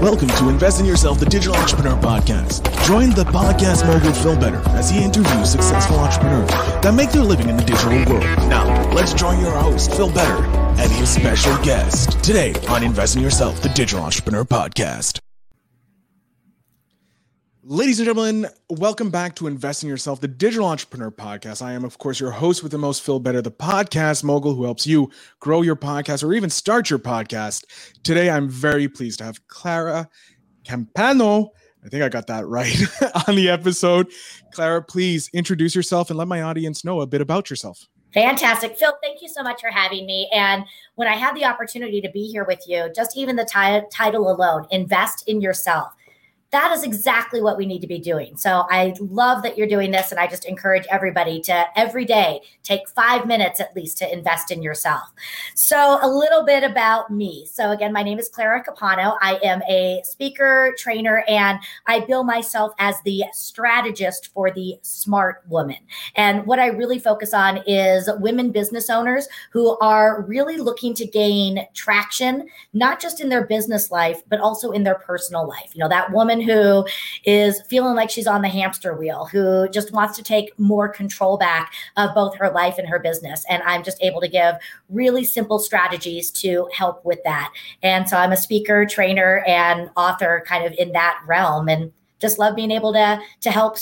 Welcome to Invest in Yourself, the Digital Entrepreneur Podcast. Join the podcast mogul Phil Better as he interviews successful entrepreneurs that make their living in the digital world. Now, let's join your host, Phil Better, and his special guest today on Invest in Yourself, the Digital Entrepreneur Podcast. Ladies and gentlemen, welcome back to Invest in Yourself, the Digital Entrepreneur Podcast. I am, of course, your host with the most, Phil Better, the podcast mogul who helps you grow your podcast or even start your podcast. Today, I'm very pleased to have Clara Campano. I think I got that right on the episode. Clara, please introduce yourself and let my audience know a bit about yourself. Fantastic. Phil, thank you so much for having me. And when I had the opportunity to be here with you, just even the t- title alone, Invest in Yourself that is exactly what we need to be doing. So I love that you're doing this. And I just encourage everybody to every day take five minutes at least to invest in yourself. So, a little bit about me. So, again, my name is Clara Capano. I am a speaker, trainer, and I bill myself as the strategist for the smart woman. And what I really focus on is women business owners who are really looking to gain traction, not just in their business life, but also in their personal life. You know, that woman who is feeling like she's on the hamster wheel, who just wants to take more control back of both her life and her business. And I'm just able to give really simple strategies to help with that. And so I'm a speaker, trainer, and author kind of in that realm and just love being able to to help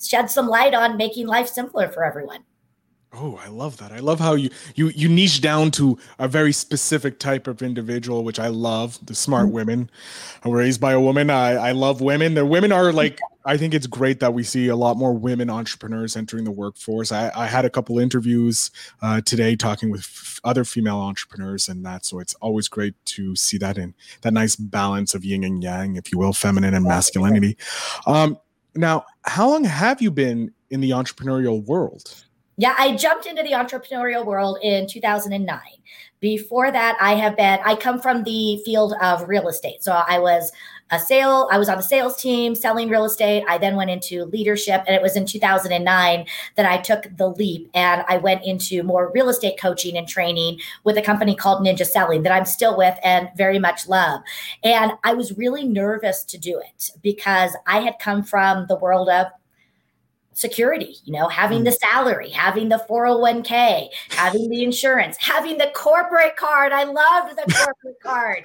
shed some light on making life simpler for everyone. Oh, I love that. I love how you you you niche down to a very specific type of individual, which I love. The smart mm-hmm. women. I'm raised by a woman. I I love women. The women are like I think it's great that we see a lot more women entrepreneurs entering the workforce. I, I had a couple interviews uh, today talking with f- other female entrepreneurs and that. So it's always great to see that in that nice balance of yin and yang, if you will, feminine and masculinity. Um, now, how long have you been in the entrepreneurial world? Yeah, I jumped into the entrepreneurial world in 2009. Before that, I have been, I come from the field of real estate. So I was a sale, I was on the sales team selling real estate. I then went into leadership. And it was in 2009 that I took the leap and I went into more real estate coaching and training with a company called Ninja Selling that I'm still with and very much love. And I was really nervous to do it because I had come from the world of security, you know, having the mm. salary, having the 401k, having the insurance, having the corporate card. I loved the corporate card.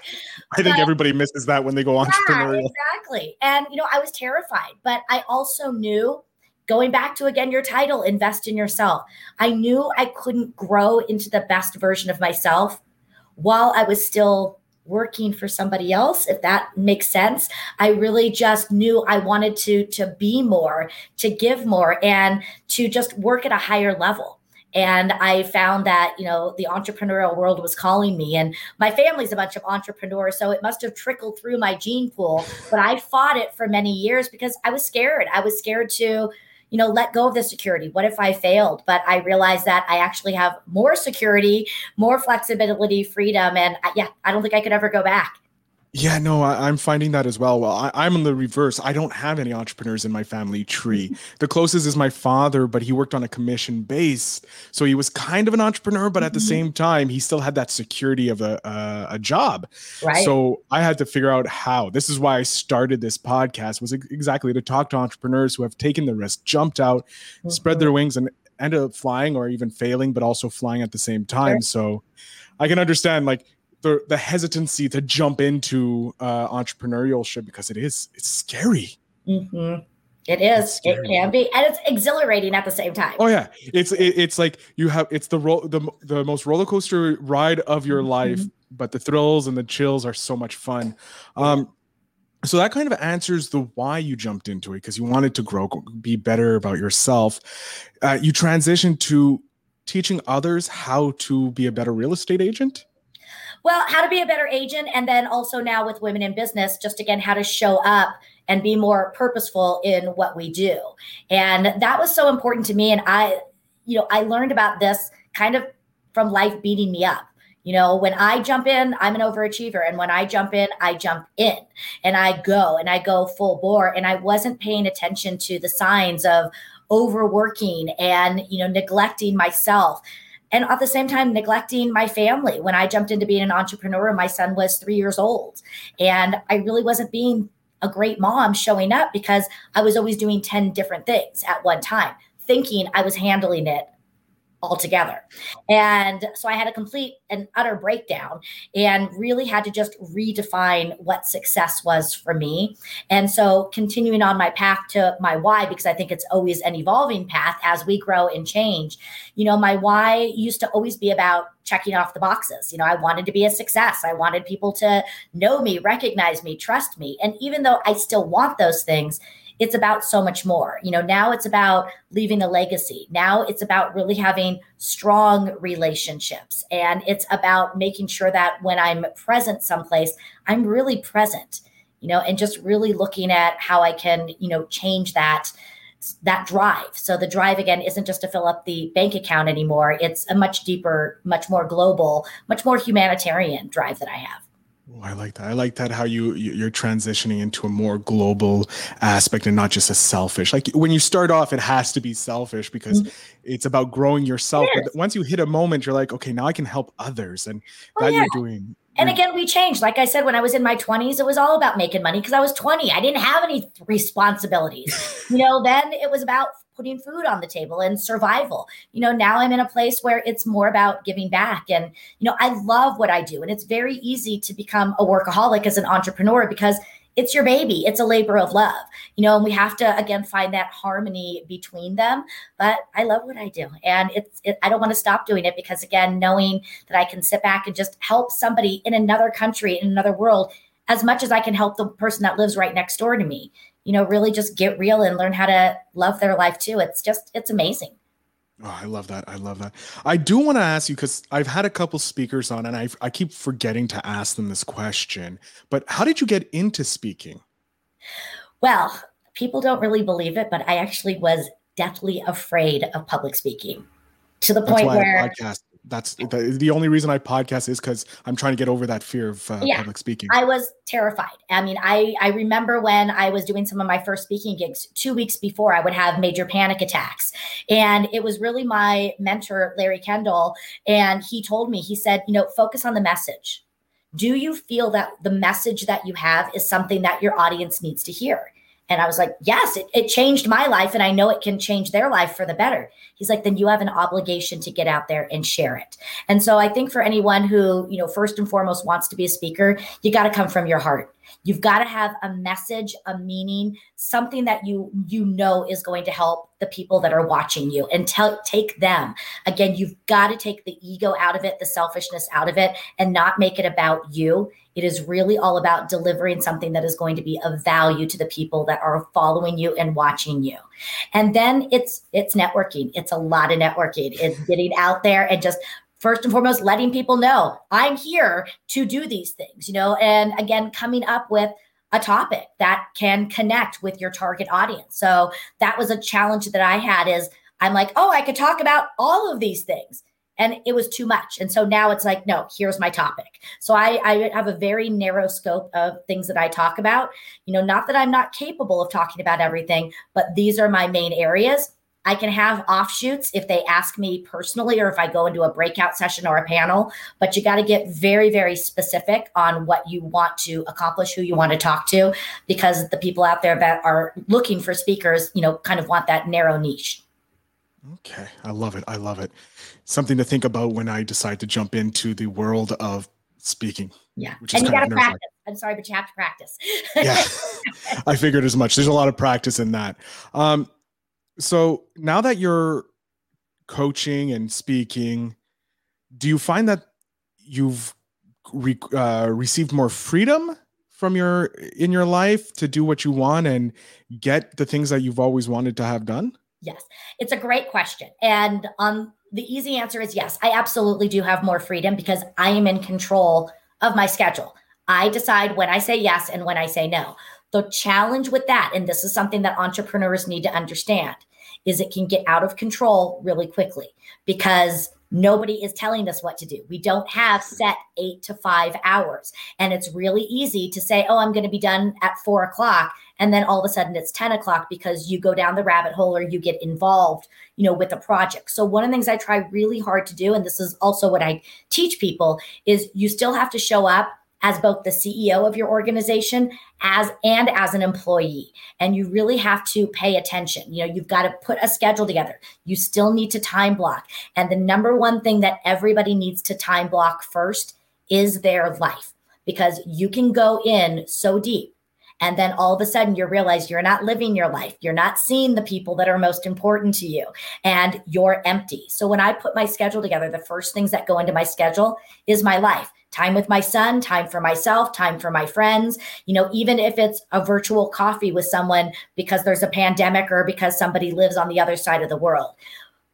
I think but, everybody misses that when they go entrepreneurial. Yeah, exactly. And, you know, I was terrified, but I also knew going back to again your title, invest in yourself. I knew I couldn't grow into the best version of myself while I was still working for somebody else if that makes sense. I really just knew i wanted to to be more to give more and to just work at a higher level. And i found that you know the entrepreneurial world was calling me and my family's a bunch of entrepreneurs so it must have trickled through my gene pool. But i fought it for many years because i was scared. I was scared to you know, let go of the security. What if I failed? But I realized that I actually have more security, more flexibility, freedom. And I, yeah, I don't think I could ever go back. Yeah, no, I, am finding that as well. Well, I, am in the reverse. I don't have any entrepreneurs in my family tree. The closest is my father, but he worked on a commission base, so he was kind of an entrepreneur, but at the mm-hmm. same time, he still had that security of a a, a job. Right. So I had to figure out how. This is why I started this podcast. Was exactly to talk to entrepreneurs who have taken the risk, jumped out, mm-hmm. spread their wings, and ended up flying or even failing, but also flying at the same time. Sure. So I can understand like the the hesitancy to jump into uh, entrepreneurship because it is it's scary. Mm-hmm. It is. It can be, and it's exhilarating at the same time. Oh yeah, it's it, it's like you have it's the ro- the the most roller coaster ride of your mm-hmm. life, but the thrills and the chills are so much fun. Um, so that kind of answers the why you jumped into it because you wanted to grow, be better about yourself. Uh, you transitioned to teaching others how to be a better real estate agent. Well, how to be a better agent. And then also now with women in business, just again, how to show up and be more purposeful in what we do. And that was so important to me. And I, you know, I learned about this kind of from life beating me up. You know, when I jump in, I'm an overachiever. And when I jump in, I jump in and I go and I go full bore. And I wasn't paying attention to the signs of overworking and, you know, neglecting myself and at the same time neglecting my family. When i jumped into being an entrepreneur my son was three years old. And i really wasn't being a great mom showing up because i was always doing 10 different things at one time thinking i was handling it altogether. And so I had a complete and utter breakdown and really had to just redefine what success was for me. And so continuing on my path to my why, because I think it's always an evolving path as we grow and change. You know, my why used to always be about checking off the boxes. You know, I wanted to be a success. I wanted people to know me, recognize me, trust me. And even though I still want those things, it's about so much more. You know, now it's about leaving a legacy. Now it's about really having strong relationships. And it's about making sure that when I'm present someplace, I'm really present, you know, and just really looking at how I can, you know, change that that drive. So the drive again isn't just to fill up the bank account anymore. It's a much deeper, much more global, much more humanitarian drive that I have. I like that. I like that how you you're transitioning into a more global aspect and not just a selfish. Like when you start off, it has to be selfish because mm-hmm. it's about growing yourself. But once you hit a moment, you're like, okay, now I can help others, and oh, that yeah. you're doing. And again, we changed. Like I said, when I was in my 20s, it was all about making money because I was 20. I didn't have any responsibilities. you know, then it was about putting food on the table and survival. You know, now I'm in a place where it's more about giving back. And, you know, I love what I do. And it's very easy to become a workaholic as an entrepreneur because it's your baby. It's a labor of love, you know, and we have to again find that harmony between them. But I love what I do, and it's it, I don't want to stop doing it because again, knowing that I can sit back and just help somebody in another country in another world as much as I can help the person that lives right next door to me you know, really just get real and learn how to love their life too. It's just, it's amazing. Oh, I love that. I love that. I do want to ask you because I've had a couple speakers on and I, I keep forgetting to ask them this question. But how did you get into speaking? Well, people don't really believe it, but I actually was deathly afraid of public speaking to the That's point where that's the, the only reason I podcast is because I'm trying to get over that fear of uh, yeah, public speaking. I was terrified. I mean, I I remember when I was doing some of my first speaking gigs. Two weeks before, I would have major panic attacks, and it was really my mentor Larry Kendall, and he told me he said, you know, focus on the message. Do you feel that the message that you have is something that your audience needs to hear? And I was like, yes, it, it changed my life. And I know it can change their life for the better. He's like, then you have an obligation to get out there and share it. And so I think for anyone who, you know, first and foremost wants to be a speaker, you got to come from your heart. You've got to have a message, a meaning, something that you you know is going to help the people that are watching you and tell take them. Again, you've got to take the ego out of it, the selfishness out of it and not make it about you. It is really all about delivering something that is going to be of value to the people that are following you and watching you. And then it's it's networking. It's a lot of networking. It's getting out there and just first and foremost letting people know i'm here to do these things you know and again coming up with a topic that can connect with your target audience. So that was a challenge that i had is i'm like oh i could talk about all of these things and it was too much. And so now it's like no here's my topic. So I, I have a very narrow scope of things that i talk about. You know not that i'm not capable of talking about everything but these are my main areas I can have offshoots if they ask me personally or if I go into a breakout session or a panel, but you got to get very, very specific on what you want to accomplish, who you want to talk to, because the people out there that are looking for speakers, you know, kind of want that narrow niche. Okay. I love it. I love it. Something to think about when I decide to jump into the world of speaking. Yeah. and you got to practice. I'm sorry, but you have to practice. yeah. I figured as much. There's a lot of practice in that. Um, so now that you're coaching and speaking, do you find that you've re- uh, received more freedom from your in your life to do what you want and get the things that you've always wanted to have done? Yes, it's a great question, and um, the easy answer is yes. I absolutely do have more freedom because I am in control of my schedule. I decide when I say yes and when I say no. The challenge with that, and this is something that entrepreneurs need to understand, is it can get out of control really quickly because Nobody is telling us what to do. We don't have set eight to five hours. And it's really easy to say, oh, I'm going to be done at four o'clock. And then all of a sudden it's 10 o'clock because you go down the rabbit hole or you get involved, you know, with a project. So one of the things I try really hard to do, and this is also what I teach people, is you still have to show up as both the CEO of your organization as and as an employee. And you really have to pay attention. You know you've got to put a schedule together. You still need to time block. And the number one thing that everybody needs to time block first is their life because you can go in so deep and then all of a sudden you realize you're not living your life. You're not seeing the people that are most important to you and you're empty. So when I put my schedule together, the first things that go into my schedule is my life time with my son, time for myself, time for my friends. You know, even if it's a virtual coffee with someone because there's a pandemic or because somebody lives on the other side of the world.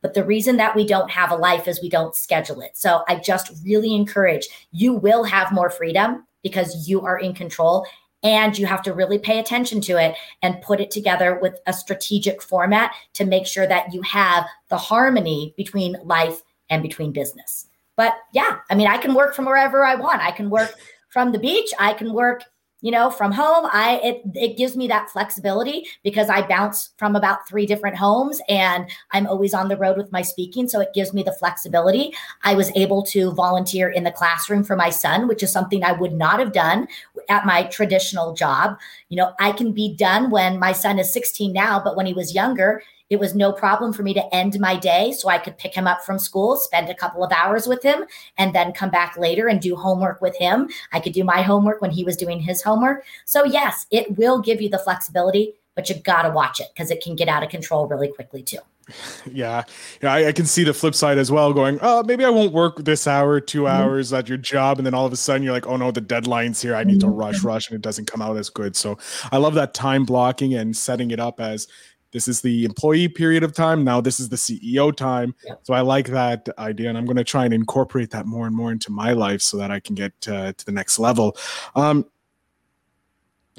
But the reason that we don't have a life is we don't schedule it. So I just really encourage you will have more freedom because you are in control and you have to really pay attention to it and put it together with a strategic format to make sure that you have the harmony between life and between business. But yeah, I mean, I can work from wherever I want. I can work from the beach. I can work, you know, from home. I it it gives me that flexibility because I bounce from about three different homes and I'm always on the road with my speaking, so it gives me the flexibility. I was able to volunteer in the classroom for my son, which is something I would not have done at my traditional job. You know, I can be done when my son is 16 now, but when he was younger, it was no problem for me to end my day so I could pick him up from school, spend a couple of hours with him, and then come back later and do homework with him. I could do my homework when he was doing his homework. So, yes, it will give you the flexibility, but you got to watch it because it can get out of control really quickly too. Yeah, yeah, I, I, can see the flip side as well. Going, oh, maybe I won't work this hour, 2 mm-hmm. hours at your job, and then all of a sudden you're like, oh no, the deadline's here. I need to rush, mm-hmm. rush, and it doesn't come out as good. So I love that time blocking and setting it up as this is the employee period of time. Now this is the CEO time. Yeah. So I like that idea, and I'm going to try and incorporate that more and more into my life so that I can get uh, to the next level. Um,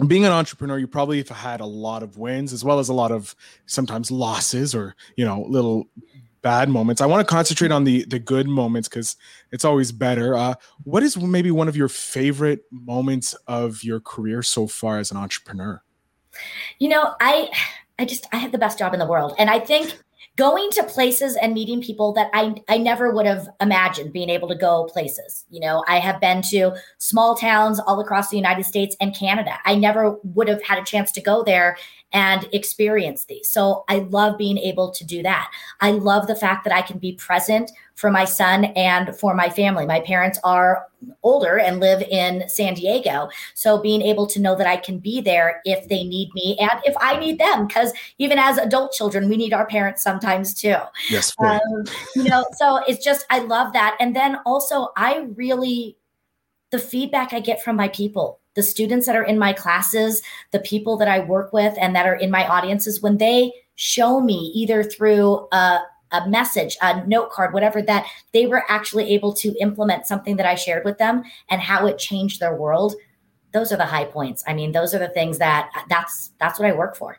being an entrepreneur, you probably have had a lot of wins as well as a lot of sometimes losses or you know little bad moments. I want to concentrate on the the good moments because it's always better. Uh, what is maybe one of your favorite moments of your career so far as an entrepreneur? You know, I I just I have the best job in the world. And I think going to places and meeting people that I I never would have imagined being able to go places. You know, I have been to small towns all across the United States and Canada. I never would have had a chance to go there and experience these. So I love being able to do that. I love the fact that I can be present for my son and for my family. My parents are older and live in San Diego. So being able to know that I can be there if they need me and if I need them, because even as adult children, we need our parents sometimes too. Yes. Um, you know, so it's just, I love that. And then also, I really, the feedback I get from my people the students that are in my classes, the people that I work with and that are in my audiences, when they show me either through a, a message, a note card, whatever, that they were actually able to implement something that I shared with them and how it changed their world. Those are the high points. I mean, those are the things that that's that's what I work for.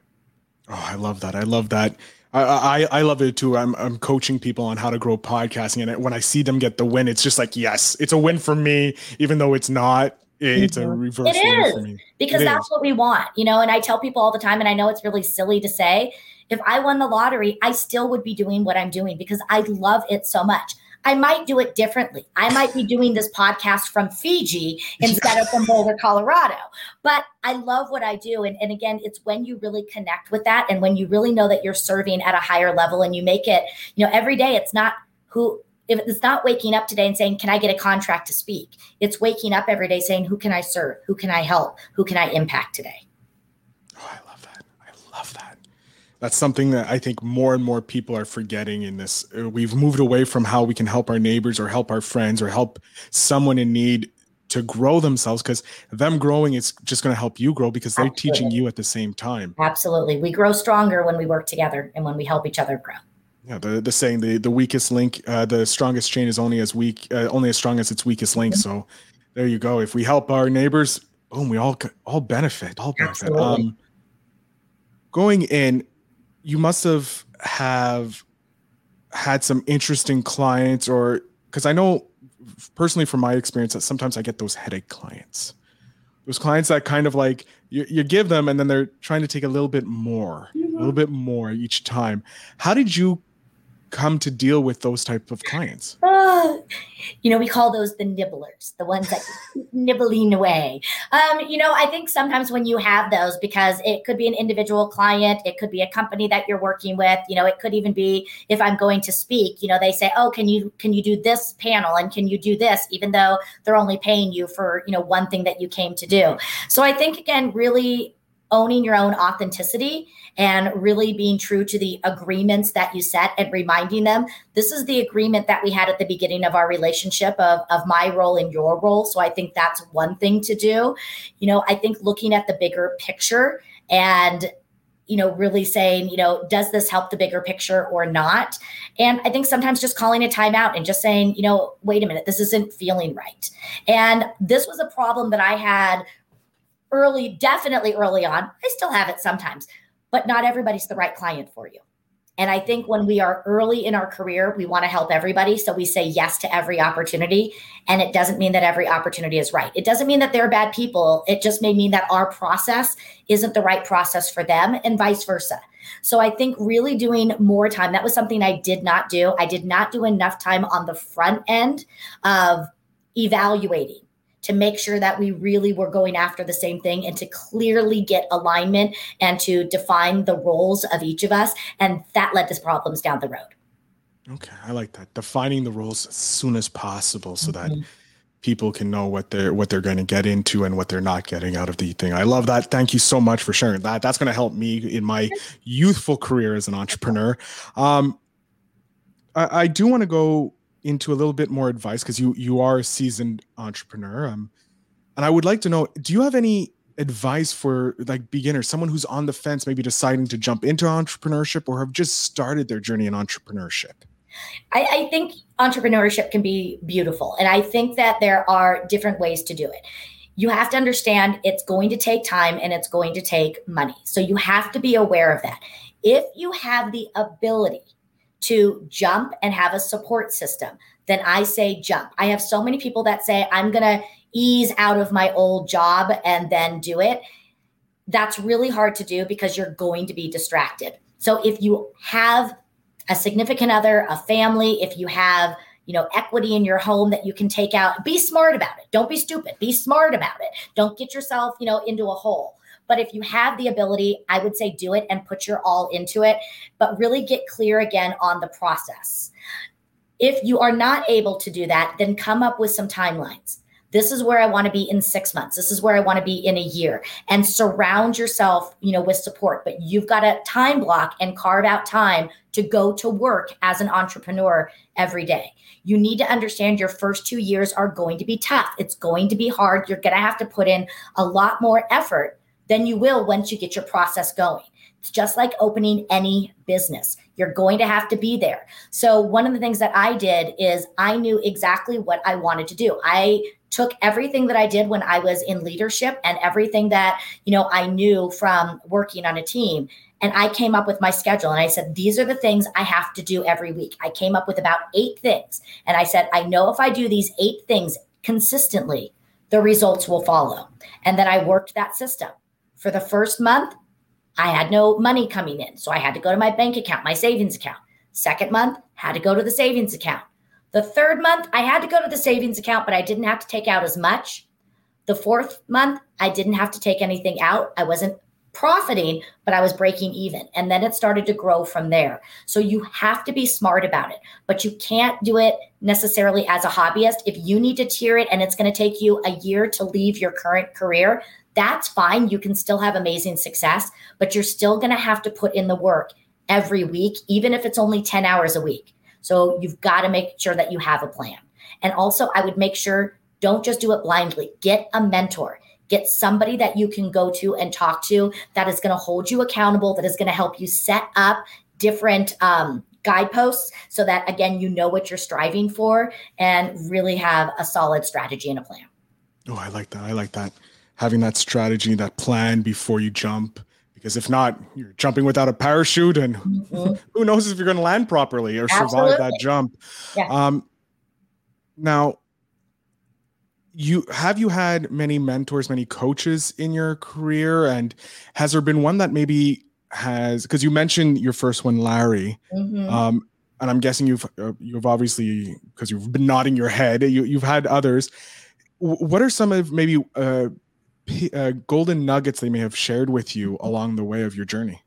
Oh, I love that. I love that. I, I, I love it too. I'm I'm coaching people on how to grow podcasting, and when I see them get the win, it's just like yes, it's a win for me, even though it's not it's a mm-hmm. reverse. It is because it that's is. what we want, you know. And I tell people all the time, and I know it's really silly to say, if I won the lottery, I still would be doing what I'm doing because I love it so much. I might do it differently. I might be doing this podcast from Fiji instead of from Boulder, Colorado. But I love what I do. And, and again, it's when you really connect with that and when you really know that you're serving at a higher level and you make it, you know, every day it's not who if it's not waking up today and saying, Can I get a contract to speak? It's waking up every day saying, Who can I serve? Who can I help? Who can I impact today? Oh, I love that. I love that. That's something that I think more and more people are forgetting in this. We've moved away from how we can help our neighbors or help our friends or help someone in need to grow themselves because them growing is just going to help you grow because they're Absolutely. teaching you at the same time. Absolutely. We grow stronger when we work together and when we help each other grow. Yeah, the the saying the the weakest link, uh, the strongest chain is only as weak, uh, only as strong as its weakest link. So, there you go. If we help our neighbors, boom, we all all benefit, all benefit. Absolutely. Um, going in, you must have have had some interesting clients or because I know personally from my experience that sometimes I get those headache clients. Those clients that kind of like you, you give them and then they're trying to take a little bit more, mm-hmm. a little bit more each time. How did you come to deal with those type of clients? Uh, you know, we call those the nibblers, the ones that nibbling away. Um, you know, I think sometimes when you have those, because it could be an individual client, it could be a company that you're working with, you know, it could even be if I'm going to speak, you know, they say, oh, can you can you do this panel and can you do this, even though they're only paying you for you know one thing that you came to do. So I think again, really owning your own authenticity and really being true to the agreements that you set and reminding them this is the agreement that we had at the beginning of our relationship of, of my role and your role. So I think that's one thing to do. You know, I think looking at the bigger picture and you know, really saying, you know, does this help the bigger picture or not? And I think sometimes just calling a timeout and just saying, you know, wait a minute, this isn't feeling right. And this was a problem that I had early, definitely early on. I still have it sometimes, but not everybody's the right client for you. And I think when we are early in our career, we want to help everybody. So we say yes to every opportunity. And it doesn't mean that every opportunity is right. It doesn't mean that they're bad people. It just may mean that our process isn't the right process for them and vice versa. So I think really doing more time, that was something I did not do. I did not do enough time on the front end of evaluating to make sure that we really were going after the same thing and to clearly get alignment and to define the roles of each of us. And that led to problems down the road. Okay, I like that. Defining the roles as soon as possible so mm-hmm. that people can know what they're what they're going to get into and what they're not getting out of the thing. I love that. Thank you so much for sharing that. That's going to help me in my youthful career as an entrepreneur. Um, I, I do want to go into a little bit more advice because you you are a seasoned entrepreneur. Um, and I would like to know, do you have any advice for like beginners, someone who's on the fence, maybe deciding to jump into entrepreneurship or have just started their journey in entrepreneurship? I, I, think entrepreneurship can be beautiful. And I think that there are different ways to do it. You have to understand it's going to take time and it's going to take money. So you have to be aware of that. If you have the ability to jump and have a support system, then I say jump. I have so many people that say, I'm going to ease out of my old job and then do it. That's really hard to do because you're going to be distracted. So if you have a significant other, a family, if you have you know equity in your home that you can take out be smart about it don't be stupid be smart about it don't get yourself you know into a hole but if you have the ability, I would say do it and put your all into it, but really get clear again on the process. If you are not able to do that, then come up with some timelines. This is where I want to be in 6 months. This is where I want to be in a year and surround yourself, you know, with support, but you've got a time block and carve out time to go to work as an entrepreneur every day. You need to understand your first 2 years are going to be tough. It's going to be hard. You're going to have to put in a lot more effort than you will once you get your process going. It's just like opening any business. You're going to have to be there. So, one of the things that I did is I knew exactly what I wanted to do. I took everything that I did when I was in leadership and everything that, you know, I knew from working on a team and I came up with my schedule and I said, these are the things I have to do every week. I came up with about eight things. And I said, I know if I do these eight things consistently, the results will follow. And then I worked that system. For the first month, I had no money coming in. So I had to go to my bank account, my savings account. Second month, had to go to the savings account. The third month, I had to go to the savings account, but I didn't have to take out as much. The fourth month, I didn't have to take anything out. I wasn't profiting, but I was breaking even. And then it started to grow from there. So you have to be smart about it, but you can't do it necessarily as a hobbyist. If you need to tier it and it's going to take you a year to leave your current career, that's fine. You can still have amazing success, but you're still going to have to put in the work every week, even if it's only 10 hours a week. So you've got to make sure that you have a plan. And also, I would make sure don't just do it blindly. Get a mentor. Get somebody that you can go to and talk to that is going to hold you accountable, that is going to help you set up different um, guideposts so that, again, you know what you're striving for and really have a solid strategy and a plan. Oh, I like that. I like that having that strategy, that plan before you jump, because if not, you're jumping without a parachute, and mm-hmm. who knows if you're going to land properly or Absolutely. survive that jump. Yeah. Um, now, you have you had many mentors, many coaches in your career, and has there been one that maybe has because you mentioned your first one, Larry, mm-hmm. um, and I'm guessing you've uh, you've obviously because you've been nodding your head, you you've had others. What are some of maybe uh, uh, golden nuggets they may have shared with you along the way of your journey?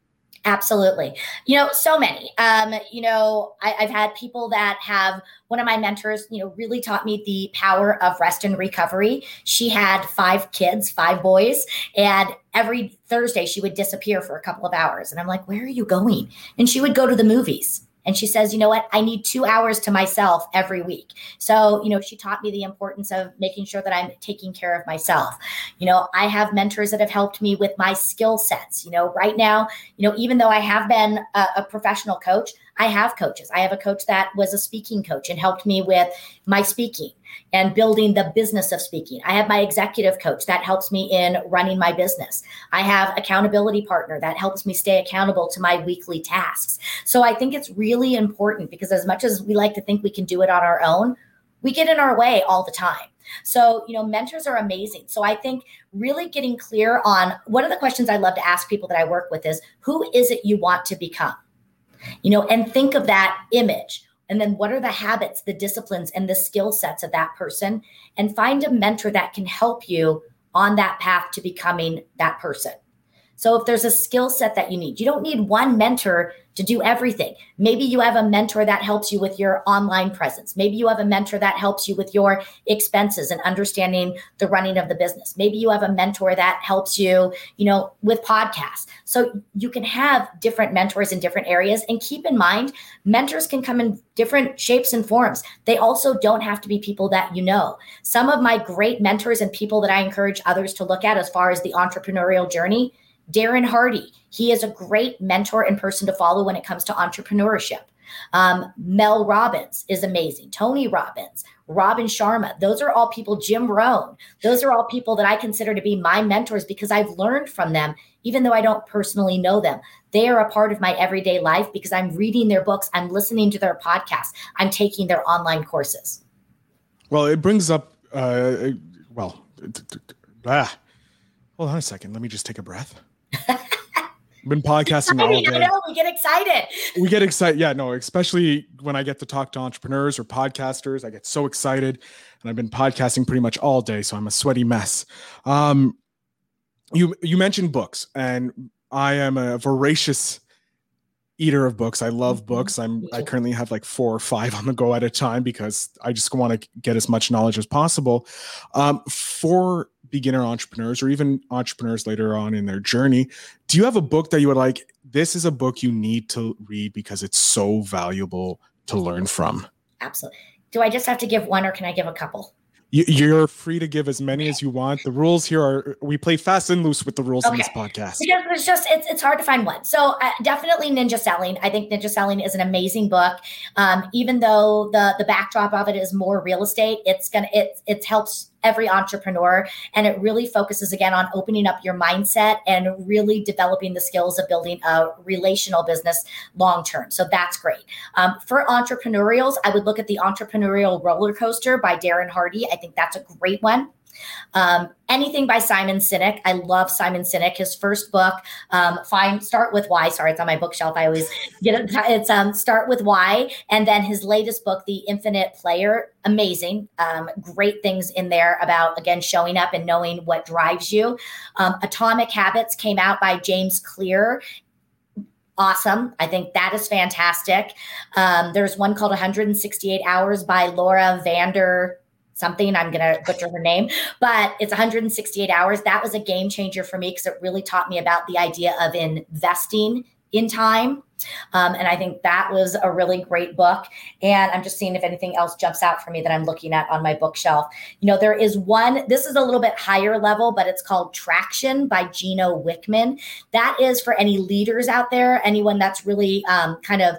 Absolutely. You know, so many. Um, you know, I, have had people that have one of my mentors, you know, really taught me the power of rest and recovery. She had five kids, five boys, and every Thursday she would disappear for a couple of hours. And I'm like, where are you going? And she would go to the movies. And she says, you know what? I need two hours to myself every week. So, you know, she taught me the importance of making sure that I'm taking care of myself. You know, I have mentors that have helped me with my skill sets. You know, right now, you know, even though I have been a, a professional coach, I have coaches. I have a coach that was a speaking coach and helped me with my speaking and building the business of speaking. I have my executive coach that helps me in running my business. I have accountability partner that helps me stay accountable to my weekly tasks. So I think it's really important because as much as we like to think we can do it on our own, we get in our way all the time. So, you know, mentors are amazing. So I think really getting clear on one of the questions I love to ask people that I work with is who is it you want to become? You know, and think of that image. And then what are the habits, the disciplines, and the skill sets of that person? And find a mentor that can help you on that path to becoming that person. So if there's a skill set that you need, you don't need one mentor to do everything. Maybe you have a mentor that helps you with your online presence. Maybe you have a mentor that helps you with your expenses and understanding the running of the business. Maybe you have a mentor that helps you, you know, with podcasts. So you can have different mentors in different areas and keep in mind mentors can come in different shapes and forms. They also don't have to be people that you know. Some of my great mentors and people that I encourage others to look at as far as the entrepreneurial journey Darren Hardy, he is a great mentor and person to follow when it comes to entrepreneurship. Um, Mel Robbins is amazing. Tony Robbins, Robin Sharma, those are all people, Jim Rohn, those are all people that I consider to be my mentors because I've learned from them, even though I don't personally know them. They are a part of my everyday life because I'm reading their books, I'm listening to their podcasts, I'm taking their online courses. Well, it brings up, uh, well, ah, hold on a second. Let me just take a breath been podcasting all day. Know, we get excited. We get excited. Yeah, no, especially when I get to talk to entrepreneurs or podcasters, I get so excited. And I've been podcasting pretty much all day, so I'm a sweaty mess. Um, you you mentioned books, and I am a voracious eater of books. I love mm-hmm. books. I'm I currently have like four or five on the go at a time because I just want to get as much knowledge as possible. Um, for beginner entrepreneurs or even entrepreneurs later on in their journey, do you have a book that you would like? This is a book you need to read because it's so valuable to learn from. Absolutely. Do I just have to give one or can I give a couple? you're free to give as many as you want. The rules here are we play fast and loose with the rules okay. in this podcast. Because it's just it's it's hard to find one. So uh, definitely Ninja Selling. I think Ninja Selling is an amazing book. Um, even though the the backdrop of it is more real estate, it's gonna it it helps every entrepreneur. And it really focuses again on opening up your mindset and really developing the skills of building a relational business long term. So that's great. Um, for entrepreneurials, I would look at the Entrepreneurial Roller Coaster by Darren Hardy. I think that's a great one. Um, anything by Simon Sinek. I love Simon Sinek. His first book, um, Find Start with Why. Sorry, it's on my bookshelf. I always get it. It's um, Start with Why, and then his latest book, The Infinite Player. Amazing, um, great things in there about again showing up and knowing what drives you. Um, Atomic Habits came out by James Clear, awesome. I think that is fantastic. Um, there's one called 168 Hours by Laura Vander something. I'm going to butcher her name, but it's 168 hours. That was a game changer for me because it really taught me about the idea of investing in time. Um, and I think that was a really great book. And I'm just seeing if anything else jumps out for me that I'm looking at on my bookshelf. You know, there is one, this is a little bit higher level, but it's called Traction by Gino Wickman. That is for any leaders out there, anyone that's really um, kind of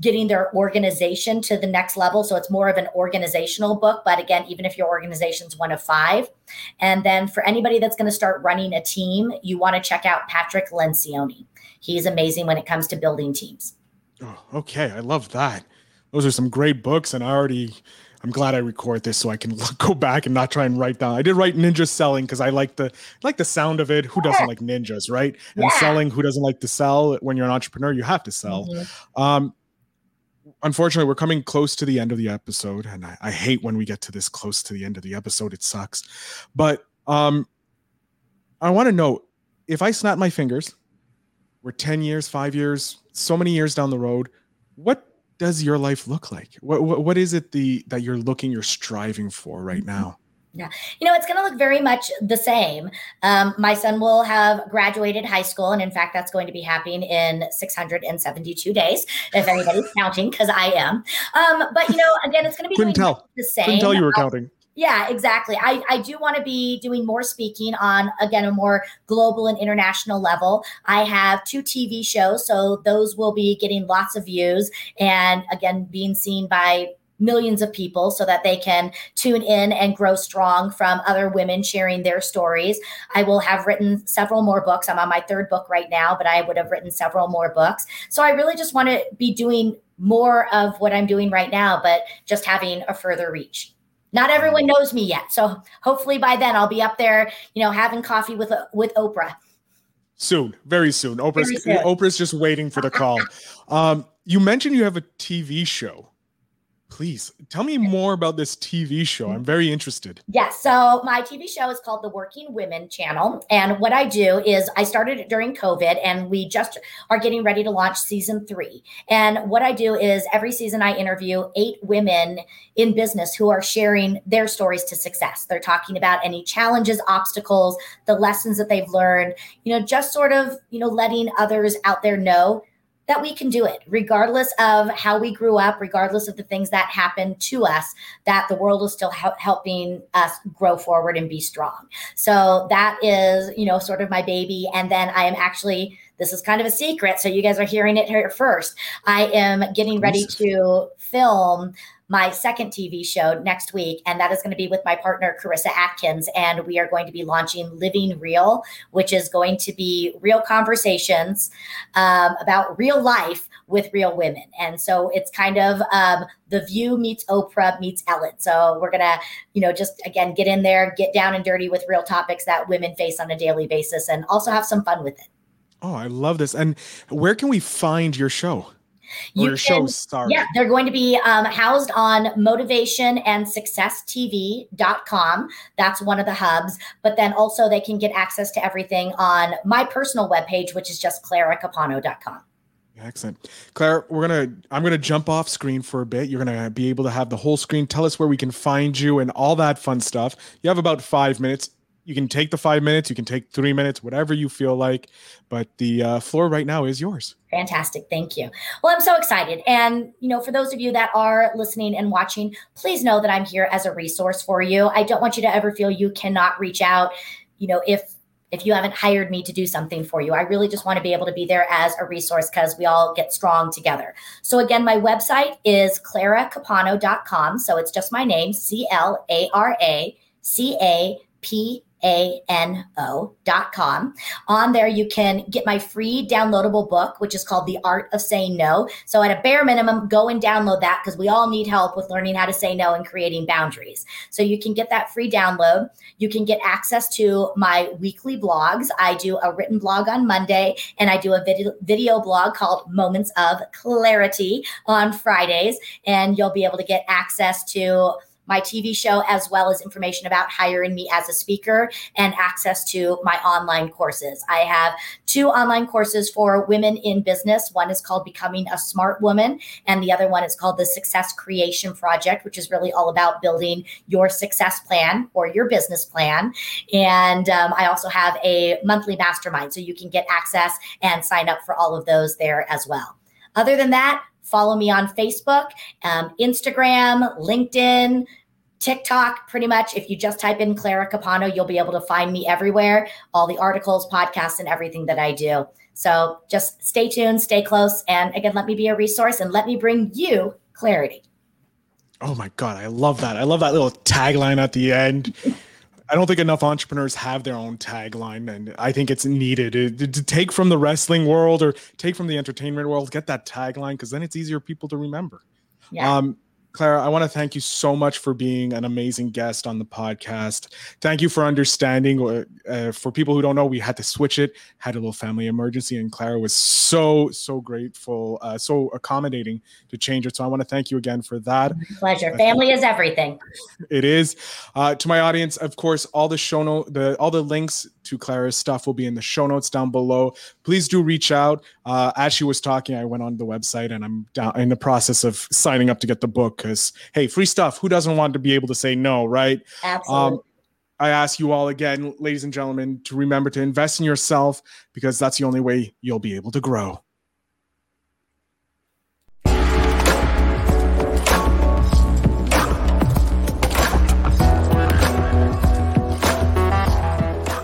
getting their organization to the next level. So it's more of an organizational book. But again, even if your organization's one of five. And then for anybody that's going to start running a team, you want to check out Patrick Lencioni. He's amazing when it comes to building teams. Oh, okay. I love that. Those are some great books. And I already, I'm glad I record this so I can go back and not try and write down. I did write ninja selling because I like the like the sound of it. Who doesn't like ninjas, right? And yeah. selling, who doesn't like to sell? When you're an entrepreneur, you have to sell. Mm-hmm. Um, unfortunately, we're coming close to the end of the episode, and I, I, hate when we get to this close to the end of the episode. It sucks. But um, I want to know if I snap my fingers, we're 10 years, five years, so many years down the road, what does your life look like? What, what, what is it the that you're looking, you're striving for right now? Yeah. You know, it's going to look very much the same. Um, my son will have graduated high school. And in fact, that's going to be happening in 672 days, if anybody's counting, because I am. Um, but, you know, again, it's going to be Couldn't tell. the same. Couldn't tell you were counting. Yeah, exactly. I, I do want to be doing more speaking on, again, a more global and international level. I have two TV shows, so those will be getting lots of views and, again, being seen by millions of people so that they can tune in and grow strong from other women sharing their stories. I will have written several more books. I'm on my third book right now, but I would have written several more books. So I really just want to be doing more of what I'm doing right now, but just having a further reach. Not everyone knows me yet. So hopefully by then I'll be up there, you know, having coffee with with Oprah. Soon, very soon. Oprah's very soon. Oprah's just waiting for the call. Um, you mentioned you have a TV show. Please tell me more about this TV show. I'm very interested. Yes. So, my TV show is called The Working Women Channel. And what I do is I started it during COVID and we just are getting ready to launch season three. And what I do is every season I interview eight women in business who are sharing their stories to success. They're talking about any challenges, obstacles, the lessons that they've learned, you know, just sort of, you know, letting others out there know that we can do it regardless of how we grew up regardless of the things that happened to us that the world is still helping us grow forward and be strong. So that is you know sort of my baby and then i am actually this is kind of a secret so you guys are hearing it here first. I am getting ready to film my second TV show next week, and that is going to be with my partner, Carissa Atkins. And we are going to be launching Living Real, which is going to be real conversations um, about real life with real women. And so it's kind of um, The View meets Oprah meets Ellen. So we're going to, you know, just again, get in there, get down and dirty with real topics that women face on a daily basis, and also have some fun with it. Oh, I love this. And where can we find your show? You your can, start. Yeah, they're going to be um, housed on motivation and successtv.com. That's one of the hubs. But then also they can get access to everything on my personal webpage, which is just claracapano.com. Excellent. Claire, we're going to I'm going to jump off screen for a bit. You're going to be able to have the whole screen. Tell us where we can find you and all that fun stuff. You have about 5 minutes you can take the five minutes, you can take three minutes, whatever you feel like. But the uh, floor right now is yours. Fantastic. Thank you. Well, I'm so excited. And, you know, for those of you that are listening and watching, please know that I'm here as a resource for you. I don't want you to ever feel you cannot reach out, you know, if if you haven't hired me to do something for you. I really just want to be able to be there as a resource because we all get strong together. So, again, my website is claracapano.com. So it's just my name, C L A R A C A P a-N-O.com. On there, you can get my free downloadable book, which is called The Art of Saying No. So at a bare minimum, go and download that because we all need help with learning how to say no and creating boundaries. So you can get that free download. You can get access to my weekly blogs. I do a written blog on Monday and I do a video, video blog called Moments of Clarity on Fridays. And you'll be able to get access to my TV show, as well as information about hiring me as a speaker and access to my online courses. I have two online courses for women in business. One is called Becoming a Smart Woman, and the other one is called the Success Creation Project, which is really all about building your success plan or your business plan. And um, I also have a monthly mastermind, so you can get access and sign up for all of those there as well. Other than that, follow me on Facebook, um, Instagram, LinkedIn, TikTok, pretty much, if you just type in Clara Capano, you'll be able to find me everywhere, all the articles, podcasts, and everything that I do. So just stay tuned, stay close. And again, let me be a resource and let me bring you clarity. Oh my God, I love that. I love that little tagline at the end. I don't think enough entrepreneurs have their own tagline, and I think it's needed to, to take from the wrestling world or take from the entertainment world, get that tagline because then it's easier people to remember. Yeah. Um, Clara, I want to thank you so much for being an amazing guest on the podcast. Thank you for understanding. Uh, uh, for people who don't know, we had to switch it, had a little family emergency, and Clara was so, so grateful, uh, so accommodating to change it. So I want to thank you again for that. Pleasure. Family is everything. It is. Uh, to my audience, of course, all the show note, the all the links to Clara's stuff will be in the show notes down below. Please do reach out. Uh, as she was talking, I went on the website and I'm down in the process of signing up to get the book because, hey, free stuff. Who doesn't want to be able to say no, right? Absolutely. Um, I ask you all again, ladies and gentlemen, to remember to invest in yourself because that's the only way you'll be able to grow.